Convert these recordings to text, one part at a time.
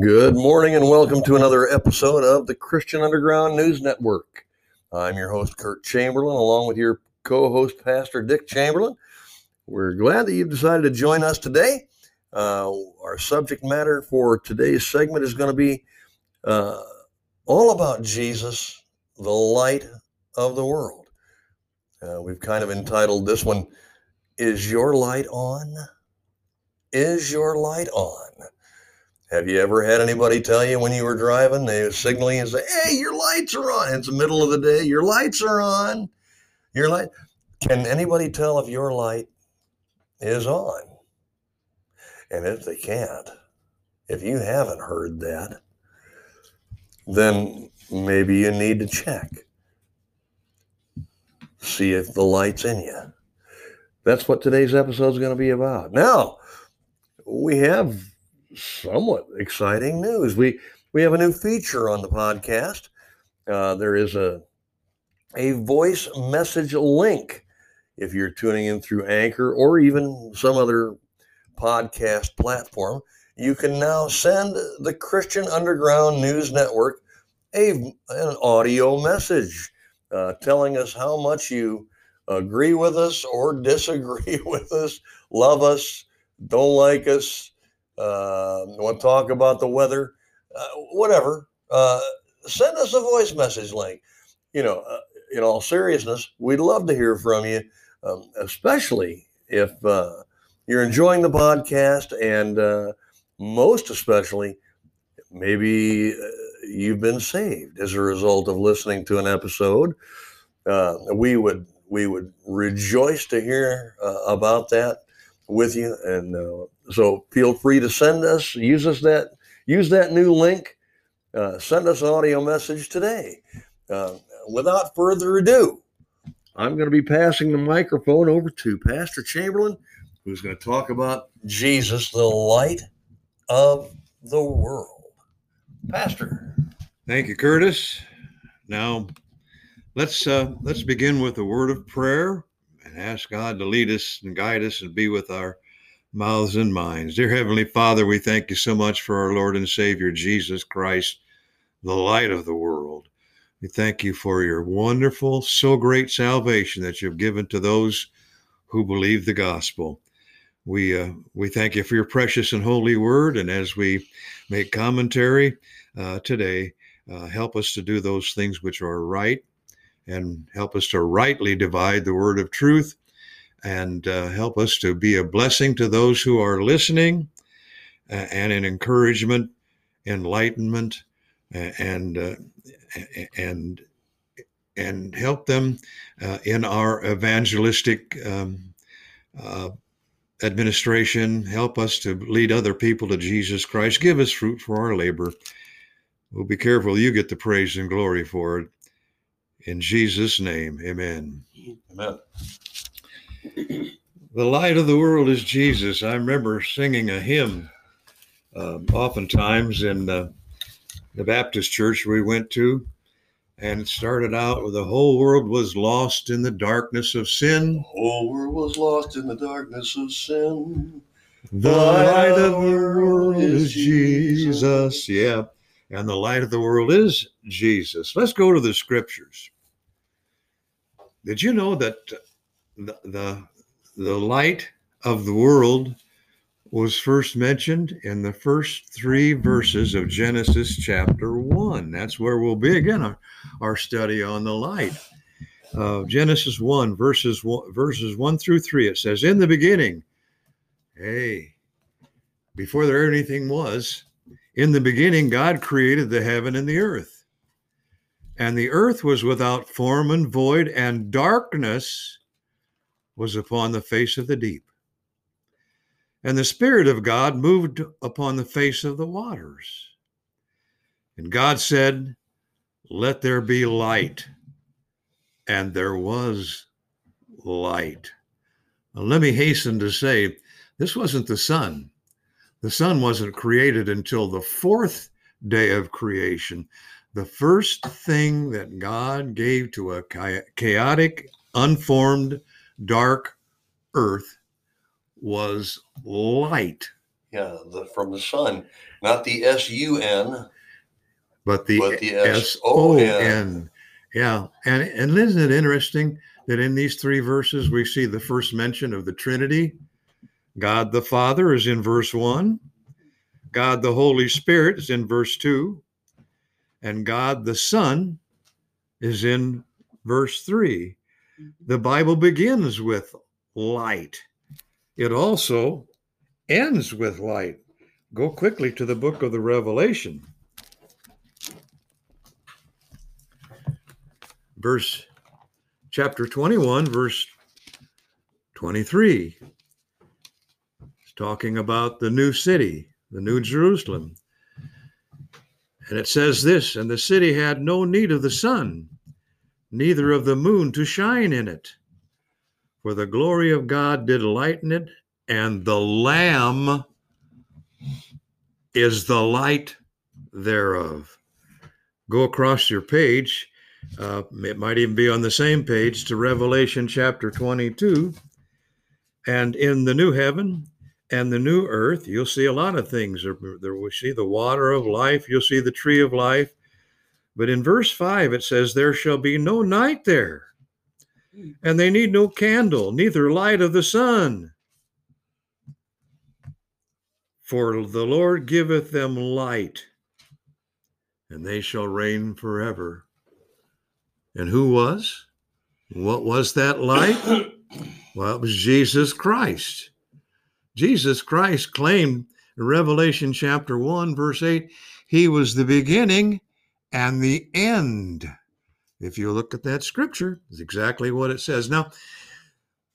Good morning and welcome to another episode of the Christian Underground News Network. I'm your host, Kurt Chamberlain, along with your co host, Pastor Dick Chamberlain. We're glad that you've decided to join us today. Uh, our subject matter for today's segment is going to be uh, all about Jesus, the light of the world. Uh, we've kind of entitled this one, Is Your Light On? Is Your Light On? Have you ever had anybody tell you when you were driving, they were signaling and say, "Hey, your lights are on." It's the middle of the day. Your lights are on. Your light. Can anybody tell if your light is on? And if they can't, if you haven't heard that, then maybe you need to check. See if the light's in you. That's what today's episode is going to be about. Now, we have somewhat exciting news. We we have a new feature on the podcast. Uh, there is a a voice message link if you're tuning in through Anchor or even some other podcast platform. You can now send the Christian Underground News Network a, an audio message uh, telling us how much you agree with us or disagree with us, love us, don't like us, uh, want to talk about the weather, uh, whatever, uh, send us a voice message link. You know, uh, in all seriousness, we'd love to hear from you, um, especially if uh, you're enjoying the podcast and uh, most especially, maybe you've been saved as a result of listening to an episode. we would we would rejoice to hear about that with you and so feel free to send us, use us that, use that new link, uh, send us an audio message today. Uh, without further ado, I'm going to be passing the microphone over to Pastor Chamberlain, who's going to talk about Jesus, the light of the world. Pastor. Thank you, Curtis. Now, let's uh, let's begin with a word of prayer and ask God to lead us and guide us and be with our mouths and minds. Dear Heavenly Father, we thank you so much for our Lord and Savior Jesus Christ, the light of the world. We thank you for your wonderful, so great salvation that you've given to those who believe the gospel. We uh, we thank you for your precious and holy word, and as we make commentary uh, today, uh, help us to do those things which are right, and help us to rightly divide the word of truth and uh, help us to be a blessing to those who are listening uh, and an encouragement, enlightenment, and uh, and and help them uh, in our evangelistic um, uh, administration. Help us to lead other people to Jesus Christ. Give us fruit for our labor. We'll be careful you get the praise and glory for it. In Jesus' name, amen. Amen. The light of the world is Jesus. I remember singing a hymn uh, oftentimes in uh, the Baptist church we went to, and it started out with the whole world was lost in the darkness of sin. The whole world was lost in the darkness of sin. The light of the world is Jesus. Yeah. And the light of the world is Jesus. Let's go to the scriptures. Did you know that the, the, the light of the world was first mentioned in the first three verses of Genesis chapter 1. That's where we'll begin our, our study on the light. Uh, Genesis 1, verses 1, verses 1 through 3, it says, In the beginning, hey, before there anything was, in the beginning, God created the heaven and the earth. And the earth was without form and void, and darkness was upon the face of the deep. And the Spirit of God moved upon the face of the waters. And God said, Let there be light. And there was light. Now, let me hasten to say, this wasn't the sun. The sun wasn't created until the fourth day of creation. The first thing that God gave to a chaotic, unformed, dark earth was light. Yeah, the, from the sun, not the S U N. but the, But the S O. N. Yeah, and and isn't it interesting that in these three verses we see the first mention of the Trinity? God the Father is in verse one. God the Holy Spirit is in verse two, and God the Son is in verse three. Mm-hmm. The Bible begins with light. It also ends with light. Go quickly to the book of the Revelation. verse chapter 21 verse 23 it's talking about the new city the new jerusalem and it says this and the city had no need of the sun neither of the moon to shine in it. For the glory of god did lighten it and the lamb is the light thereof. Go across your page. Uh, it might even be on the same page to Revelation chapter 22. And in the new heaven and the new earth, you'll see a lot of things. There, there we see the water of life, you'll see the tree of life. But in verse 5, it says, There shall be no night there, mm. and they need no candle, neither light of the sun. For the Lord giveth them light, and they shall reign forever. And who was? What was that light? Well, it was Jesus Christ. Jesus Christ claimed in Revelation chapter 1, verse 8, he was the beginning and the end. If you look at that scripture, it's exactly what it says. Now,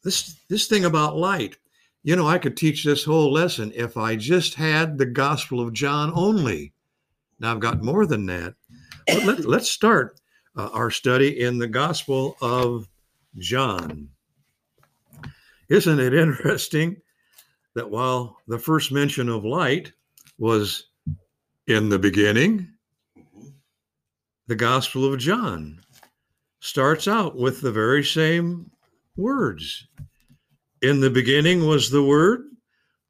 this this thing about light, you know, I could teach this whole lesson if I just had the Gospel of John only. Now I've got more than that. But let, let's start uh, our study in the Gospel of John. Isn't it interesting that while the first mention of light was in the beginning, the Gospel of John starts out with the very same words. In the beginning was the Word,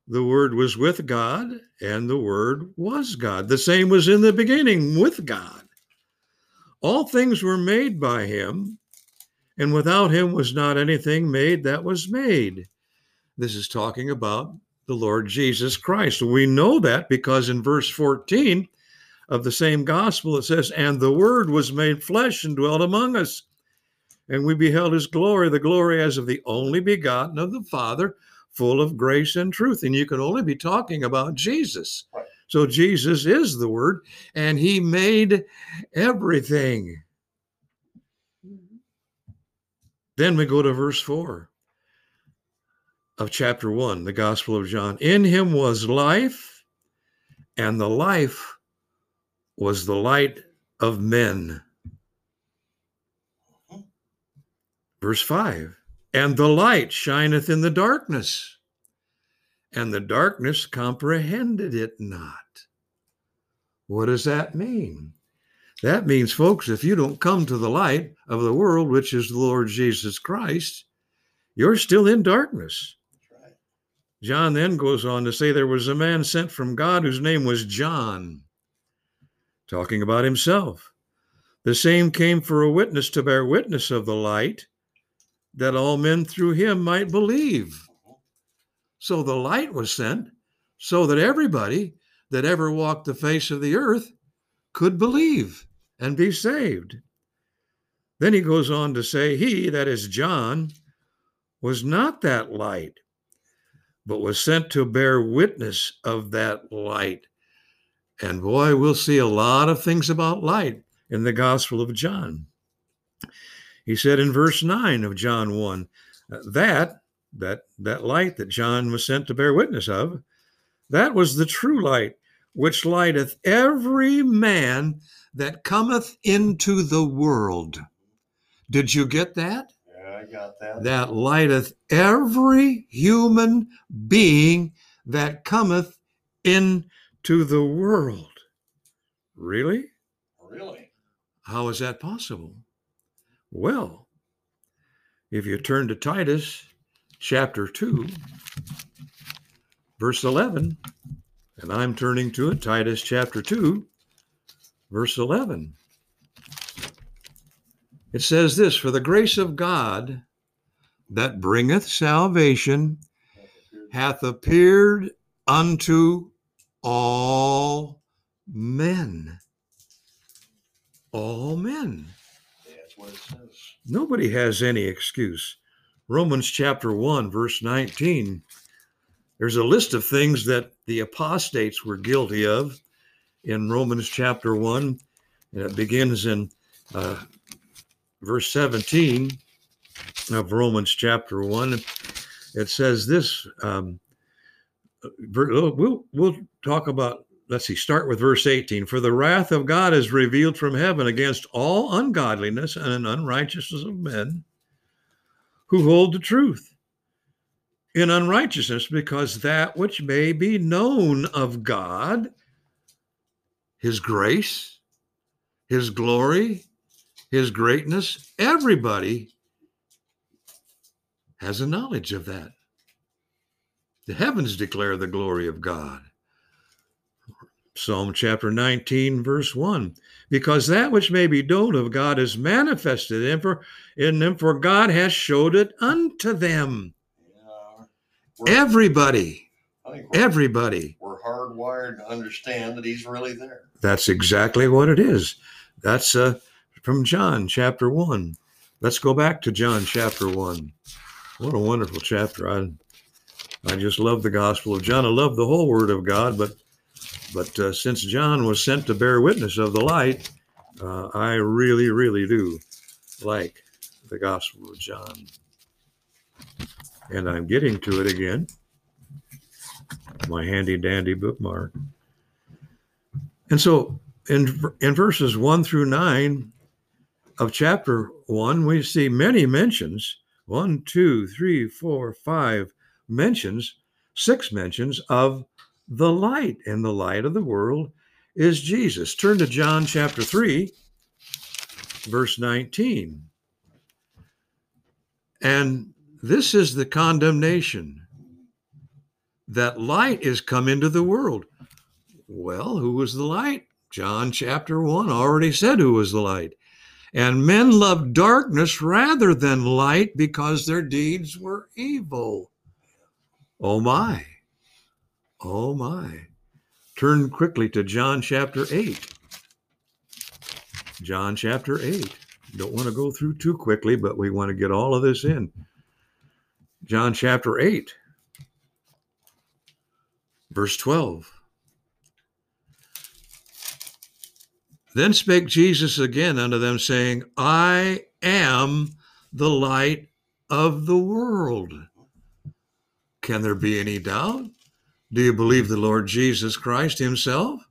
the Word was with God, and the Word was God. The same was in the beginning with God. All things were made by him, and without him was not anything made that was made. This is talking about the Lord Jesus Christ. We know that because in verse 14 of the same gospel it says, And the Word was made flesh and dwelt among us. And we beheld his glory, the glory as of the only begotten of the Father, full of grace and truth. And you can only be talking about Jesus. So Jesus is the Word, and he made everything. Mm-hmm. Then we go to verse 4 of chapter 1, the Gospel of John. In him was life, and the life was the light of men. Verse 5 And the light shineth in the darkness, and the darkness comprehended it not. What does that mean? That means, folks, if you don't come to the light of the world, which is the Lord Jesus Christ, you're still in darkness. John then goes on to say there was a man sent from God whose name was John, talking about himself. The same came for a witness to bear witness of the light, that all men through him might believe. So the light was sent so that everybody that ever walked the face of the earth could believe and be saved. Then he goes on to say, He, that is John, was not that light, but was sent to bear witness of that light. And boy, we'll see a lot of things about light in the Gospel of John. He said in verse 9 of John 1 uh, that that that light that John was sent to bear witness of that was the true light which lighteth every man that cometh into the world. Did you get that? Yeah, I got that. That lighteth every human being that cometh into the world. Really? Really? How is that possible? Well, if you turn to Titus chapter 2, verse 11, and I'm turning to it, Titus chapter 2, verse 11. It says this For the grace of God that bringeth salvation hath appeared unto all men. All men. That's what it says. Nobody has any excuse. Romans chapter 1, verse 19. There's a list of things that the apostates were guilty of in Romans chapter 1. And it begins in uh, verse 17 of Romans chapter 1. It says this. Um, we'll, we'll talk about, let's see, start with verse 18. For the wrath of God is revealed from heaven against all ungodliness and unrighteousness of men who hold the truth in unrighteousness, because that which may be known of God, his grace, his glory, his greatness, everybody has a knowledge of that. The heavens declare the glory of God. Psalm chapter 19, verse 1. Because that which may be known of God is manifested in, for, in them, for God has showed it unto them. Yeah. Everybody, we're, everybody. we're hardwired to understand that he's really there. That's exactly what it is. That's uh, from John chapter 1. Let's go back to John chapter 1. What a wonderful chapter. I, I just love the Gospel of John. I love the whole Word of God, but but uh, since John was sent to bear witness of the light, uh, I really, really do like the Gospel of John. And I'm getting to it again. My handy dandy bookmark. And so in, in verses 1 through 9 of chapter 1, we see many mentions one, two, three, four, five mentions, six mentions of the light, and the light of the world is Jesus. Turn to John chapter 3, verse 19. And this is the condemnation that light is come into the world. Well, who was the light? John chapter 1 already said who was the light. And men loved darkness rather than light because their deeds were evil. Oh my. Oh my. Turn quickly to John chapter 8. John chapter 8. Don't want to go through too quickly, but we want to get all of this in. John chapter 8, verse 12. Then spake Jesus again unto them, saying, I am the light of the world. Can there be any doubt? Do you believe the Lord Jesus Christ Himself?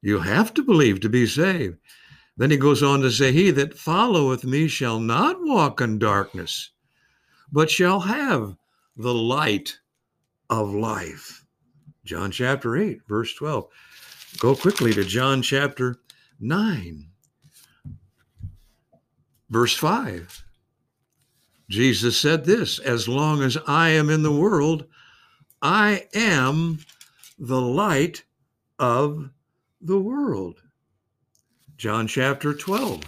You have to believe to be saved. Then he goes on to say, He that followeth me shall not walk in darkness, but shall have the light of life. John chapter 8, verse 12. Go quickly to John chapter 9, verse 5. Jesus said this As long as I am in the world, I am the light of the world. John chapter 12,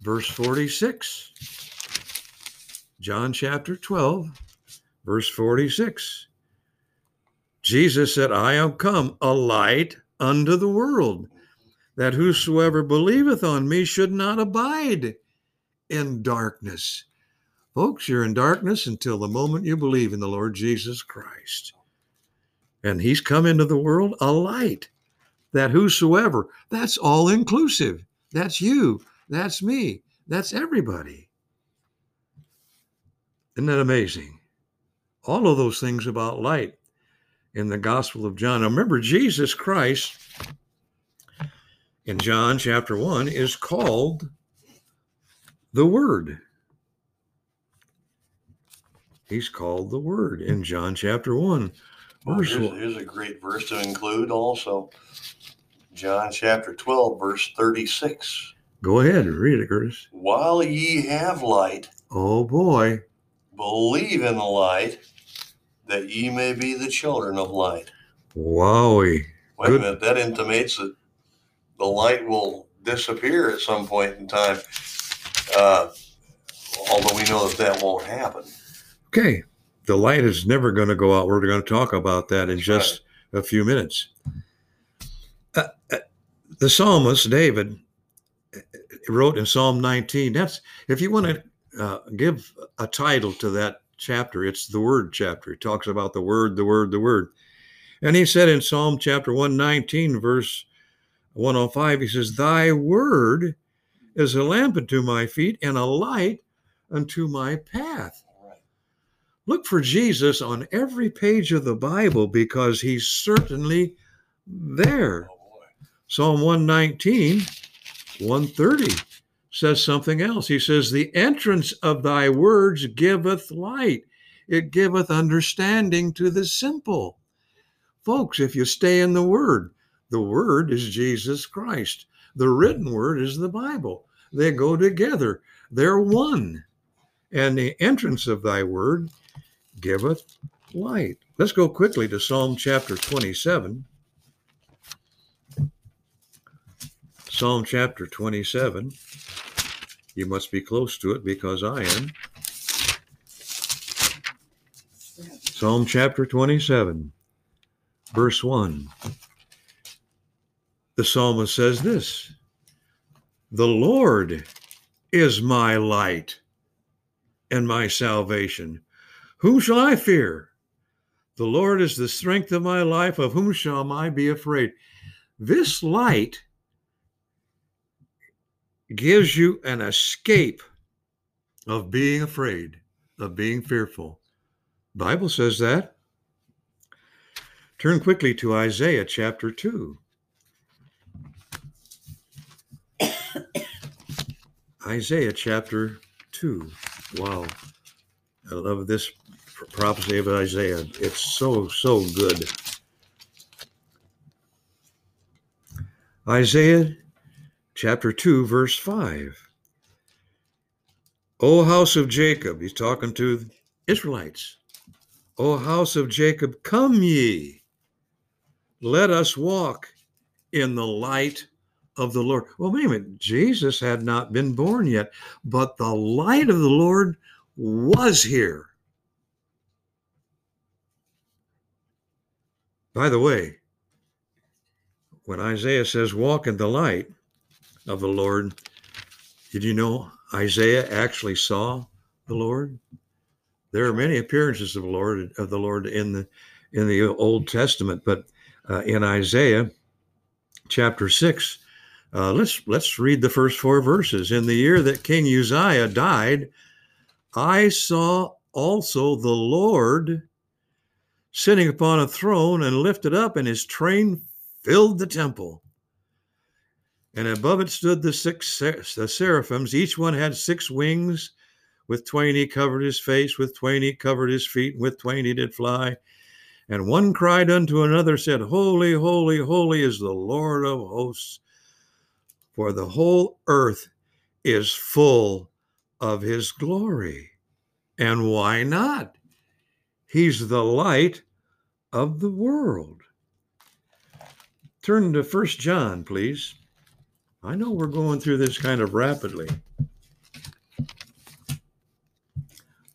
verse 46. John chapter 12, verse 46. Jesus said, I am come a light unto the world, that whosoever believeth on me should not abide in darkness. Folks, you're in darkness until the moment you believe in the Lord Jesus Christ. And he's come into the world a light that whosoever, that's all inclusive. That's you. That's me. That's everybody. Isn't that amazing? All of those things about light in the Gospel of John. Now remember, Jesus Christ in John chapter 1 is called the Word. He's called the Word in John chapter 1. Well, Verse here's, here's a great verse to include also. John chapter 12, verse 36. Go ahead and read it, Curtis. While ye have light, Oh boy. believe in the light, that ye may be the children of light. Wowie. Wait Good. a minute, that intimates that the light will disappear at some point in time. Uh, although we know that that won't happen. Okay. The light is never going to go out. We're going to talk about that in That's just a few minutes. Uh, uh, the psalmist David uh, wrote in Psalm 19. That's if you want to uh, give a title to that chapter, it's the Word chapter. It talks about the Word, the Word, the Word. And he said in Psalm chapter 119, verse 105, he says, Thy Word is a lamp unto my feet and a light unto my path. Look for Jesus on every page of the Bible because he's certainly there. Oh. Psalm 119, 130 says something else. He says, The entrance of thy words giveth light, it giveth understanding to the simple. Folks, if you stay in the Word, the Word is Jesus Christ, the written Word is the Bible. They go together, they're one. And the entrance of thy Word giveth light. Let's go quickly to Psalm chapter 27. Psalm chapter 27. You must be close to it because I am. Psalm chapter 27, verse 1. The psalmist says this The Lord is my light and my salvation. Whom shall I fear? The Lord is the strength of my life. Of whom shall I be afraid? This light gives you an escape of being afraid, of being fearful. Bible says that. Turn quickly to Isaiah chapter 2. Isaiah chapter 2. Wow. I love this prophecy of Isaiah. It's so, so good. Isaiah chapter 2, verse 5. O house of Jacob, he's talking to Israelites. O house of Jacob, come ye, let us walk in the light of the Lord. Well, wait a minute. Jesus had not been born yet, but the light of the Lord was here. By the way, when Isaiah says, walk in the light of the Lord, did you know Isaiah actually saw the Lord? There are many appearances of the Lord of the Lord in the in the Old Testament, but uh, in Isaiah chapter six, uh, let's let's read the first four verses. In the year that King Uzziah died, I saw also the Lord sitting upon a throne and lifted up, and his train filled the temple. And above it stood the six ser- the seraphims. Each one had six wings. With twain he covered his face, with twain he covered his feet, and with twain he did fly. And one cried unto another, said, Holy, holy, holy is the Lord of hosts, for the whole earth is full of his glory. And why not? He's the light of the world. Turn to First John, please. I know we're going through this kind of rapidly.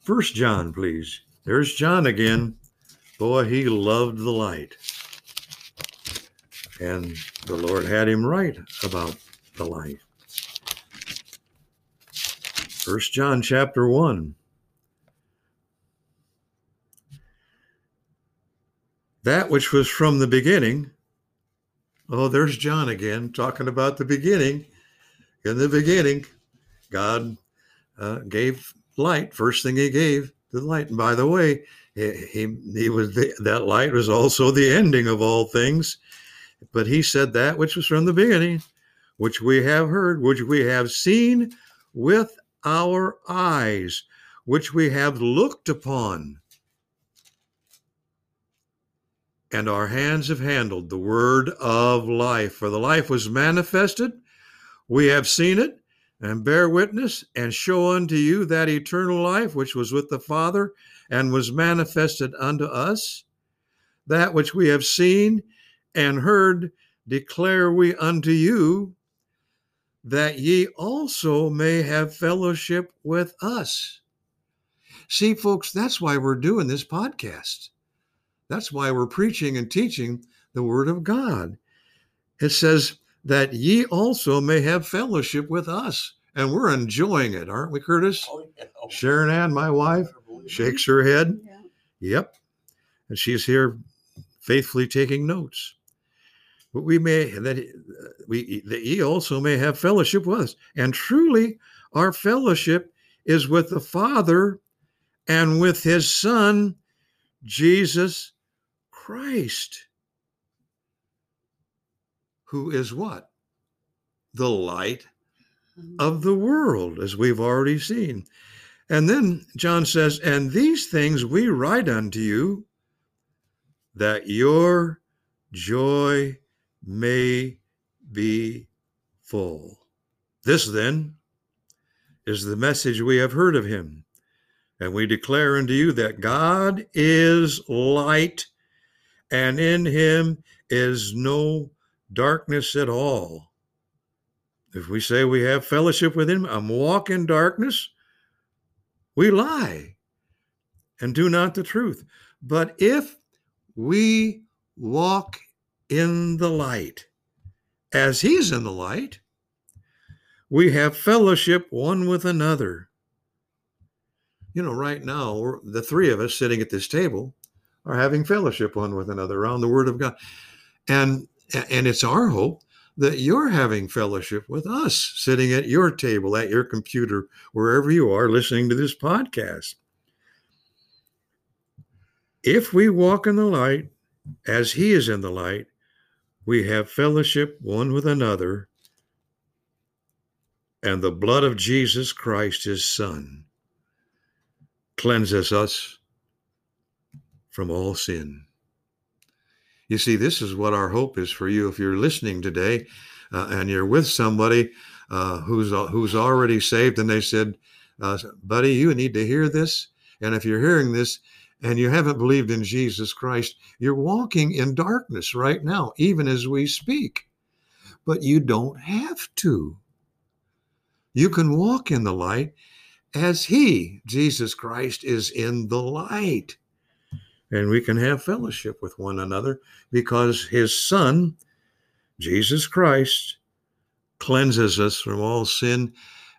First John, please. There's John again. Boy, he loved the light. And the Lord had him write about the light. First John chapter 1. That which was from the beginning. Oh, there's John again talking about the beginning. In the beginning, God uh, gave light. First thing He gave the light. And by the way, he, he, was the, that light was also the ending of all things. But He said that which was from the beginning, which we have heard, which we have seen with our eyes, which we have looked upon and our hands have handled the word of life. For the life was manifested, we have seen it, and bear witness and show unto you that eternal life which was with the Father and was manifested unto us. That which we have seen and heard declare we unto you, that ye also may have fellowship with us. See, folks, that's why we're doing this podcast. That's why we're preaching and teaching the Word of God. It says, that ye also may have fellowship with us. And we're enjoying it, aren't we, Curtis? Oh, yeah. Sharon Ann, my wife, shakes her head. Yeah. Yep. And she's here faithfully taking notes. But we may that we that ye also may have fellowship with us. And truly our fellowship is with the Father and with his Son, Jesus Christ. Who is what? The light of the world, as we've already seen. And then John says, And these things we write unto you, that your joy may be full. This then is the message we have heard of him. And we declare unto you that God is light, and in him is no darkness at all. If we say we have fellowship with him and walk in darkness, we lie and do not the truth. But if we walk in the light, as he's in the light, we have fellowship one with another. You know, right now, the three of us sitting at this table are having fellowship one with another around the Word of God. And and it's our hope that you're having fellowship with us, sitting at your table, at your computer, wherever you are listening to this podcast. If we walk in the light as He is in the light, we have fellowship one with another, and the blood of Jesus Christ, His Son, cleanses us from all sin. You see, this is what our hope is for you if you're listening today uh, and you're with somebody uh, who's uh, who's already saved and they said, uh, "Buddy, you need to hear this." And if you're hearing this and you haven't believed in Jesus Christ, you're walking in darkness right now, even as we speak. But you don't have to. You can walk in the light as He, Jesus Christ, is in the light and we can have fellowship with one another because his son, Jesus Christ, cleanses us from all sin.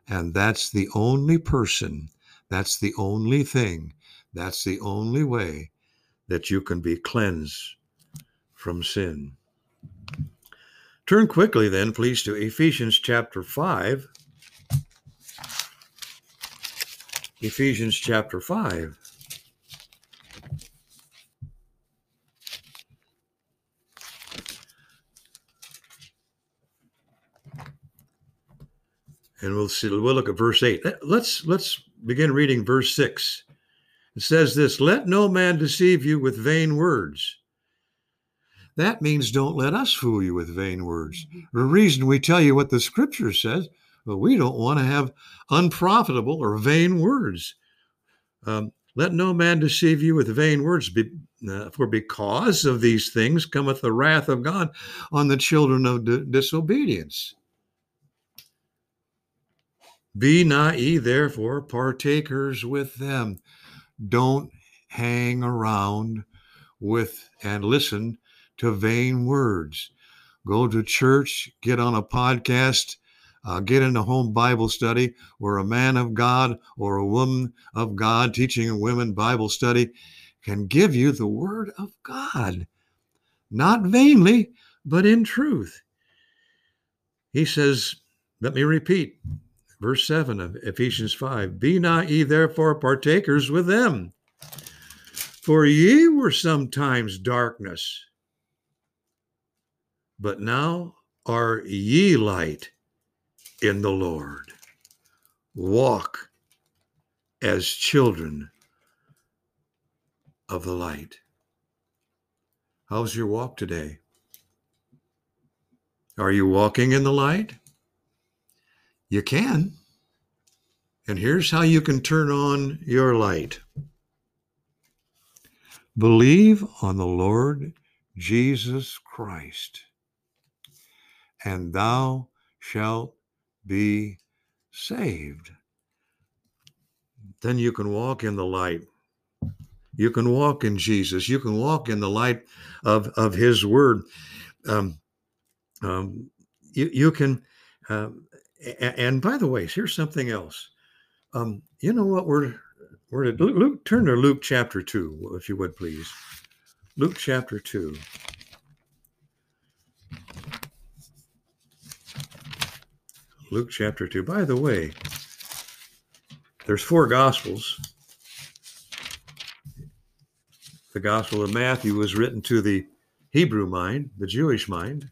And that's the only person, that's the only thing, that's the only way that you can be cleansed from sin. Turn quickly, then, please, to Ephesians chapter 5. Ephesians chapter 5. and we'll see we'll look at verse 8 let's let's begin reading verse 6 it says this let no man deceive you with vain words. That means don't let us fool you with vain words. The reason we tell you what the scripture says well we don't want to have unprofitable or vain words. Um, let no man deceive you with vain words be, uh, for because of these things cometh the wrath of god on the children of d- disobedience. Be not ye therefore partakers with them. Don't hang around with and listen to vain words. Go to church, get on a podcast, uh, get in a home Bible study where a man of God or a woman of God teaching a women Bible study can give you the word of God, not vainly, but in truth. He says, let me repeat, verse 7 of Ephesians 5 Be not ye therefore partakers with them, for ye were sometimes darkness, but now are ye light in the Lord. Walk as children of the light. How's your walk today? Are you walking in the light? You can. And here's how you can turn on your light believe on the Lord Jesus Christ, and thou shalt be saved. Then you can walk in the light. You can walk in Jesus. You can walk in the light of, of His Word. Um, um, you, you can, um, and, by the way, here's something else. Um, you know what we're we're to Luke, turn to Luke chapter two, if you would please. Luke chapter two. Luke chapter 2. By the way, there's four gospels. The gospel of Matthew was written to the Hebrew mind, the Jewish mind.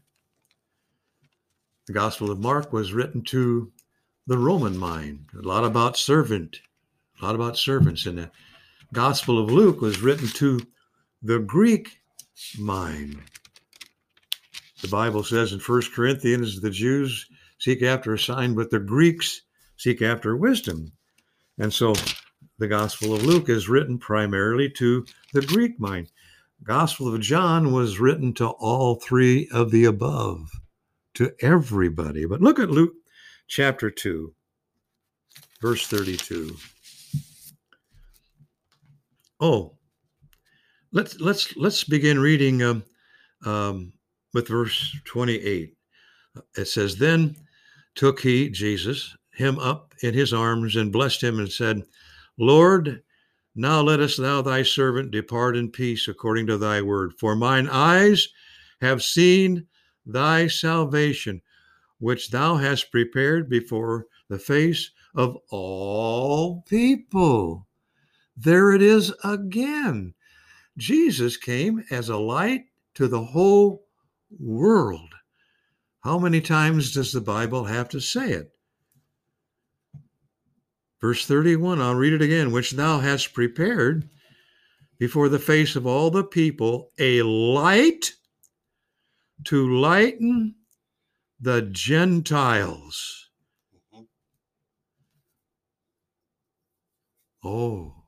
The gospel of Mark was written to the Roman mind. A lot about servant, a lot about servants And the Gospel of Luke was written to the Greek mind. The Bible says in First Corinthians, the Jews seek after a sign, but the Greeks seek after wisdom. And so the Gospel of Luke is written primarily to the Greek mind. Gospel of John was written to all three of the above, to everybody. But look at Luke chapter 2, verse 32. Oh, let's let's let's begin reading um, um, with verse 28. It says, Then took he, Jesus, him up in his arms and blessed him and said, Lord, now lettest thou thy servant depart in peace according to thy word. For mine eyes have seen thy salvation, which thou hast prepared before the face of all people. There it is again. Jesus came as a light to the whole world. How many times does the Bible have to say it? Verse 31, I'll read it again, which thou hast prepared before the face of all the people a light to lighten the Gentiles. Mm-hmm. Oh,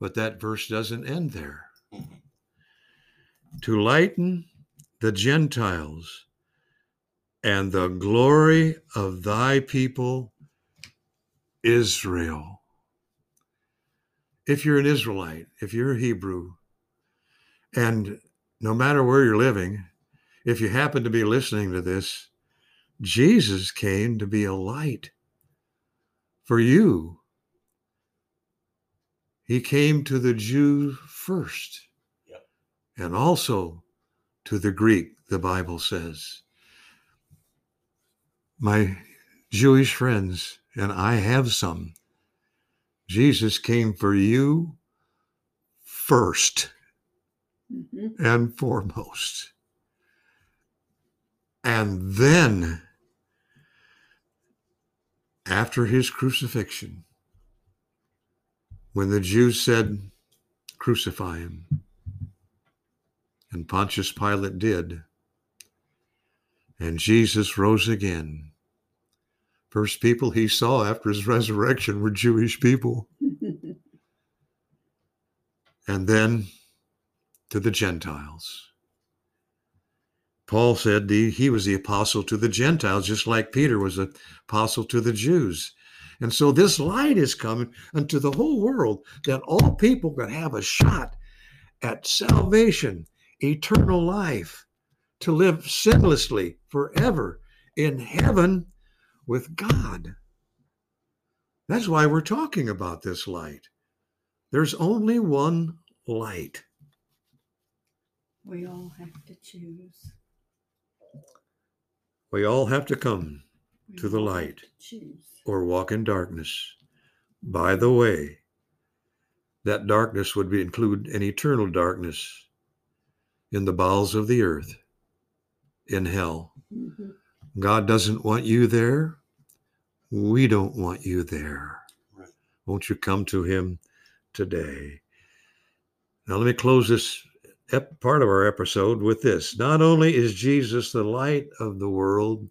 but that verse doesn't end there. Mm-hmm. To lighten the Gentiles and the glory of thy people Israel. If you're an Israelite, if you're a Hebrew, and no matter where you're living, if you happen to be listening to this, Jesus came to be a light for you. He came to the Jew first, Yep. and also to the Greek, the Bible says. My Jewish friends, and I have some, Jesus came for you first Mhm. and foremost. And then, after his crucifixion, when the Jews said, Crucify him, and Pontius Pilate did, and Jesus rose again. First people he saw after his resurrection were Jewish people, and then to the Gentiles. Paul said the, he was the apostle to the Gentiles, just like Peter was an apostle to the Jews. And so this light is coming unto the whole world that all people can have a shot at salvation, eternal life, to live sinlessly forever in heaven with God. That's why we're talking about this light. There's only one light. We all have to choose. We all have to come To the light. or walk in darkness. By the way, that darkness would be, include an eternal darkness in the bowels of the earth, in hell. Mhm. God doesn't want you there. We don't want you there. Right. Won't you come to Him today? Now, let me close this ep- part of our episode with this. Not only is Jesus the light of the world,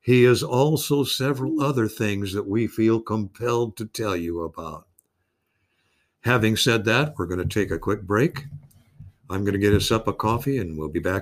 He is also several other things that we feel compelled to tell you about. Having said that, we're going to take a quick break. I'm going to get us up a coffee and we'll be back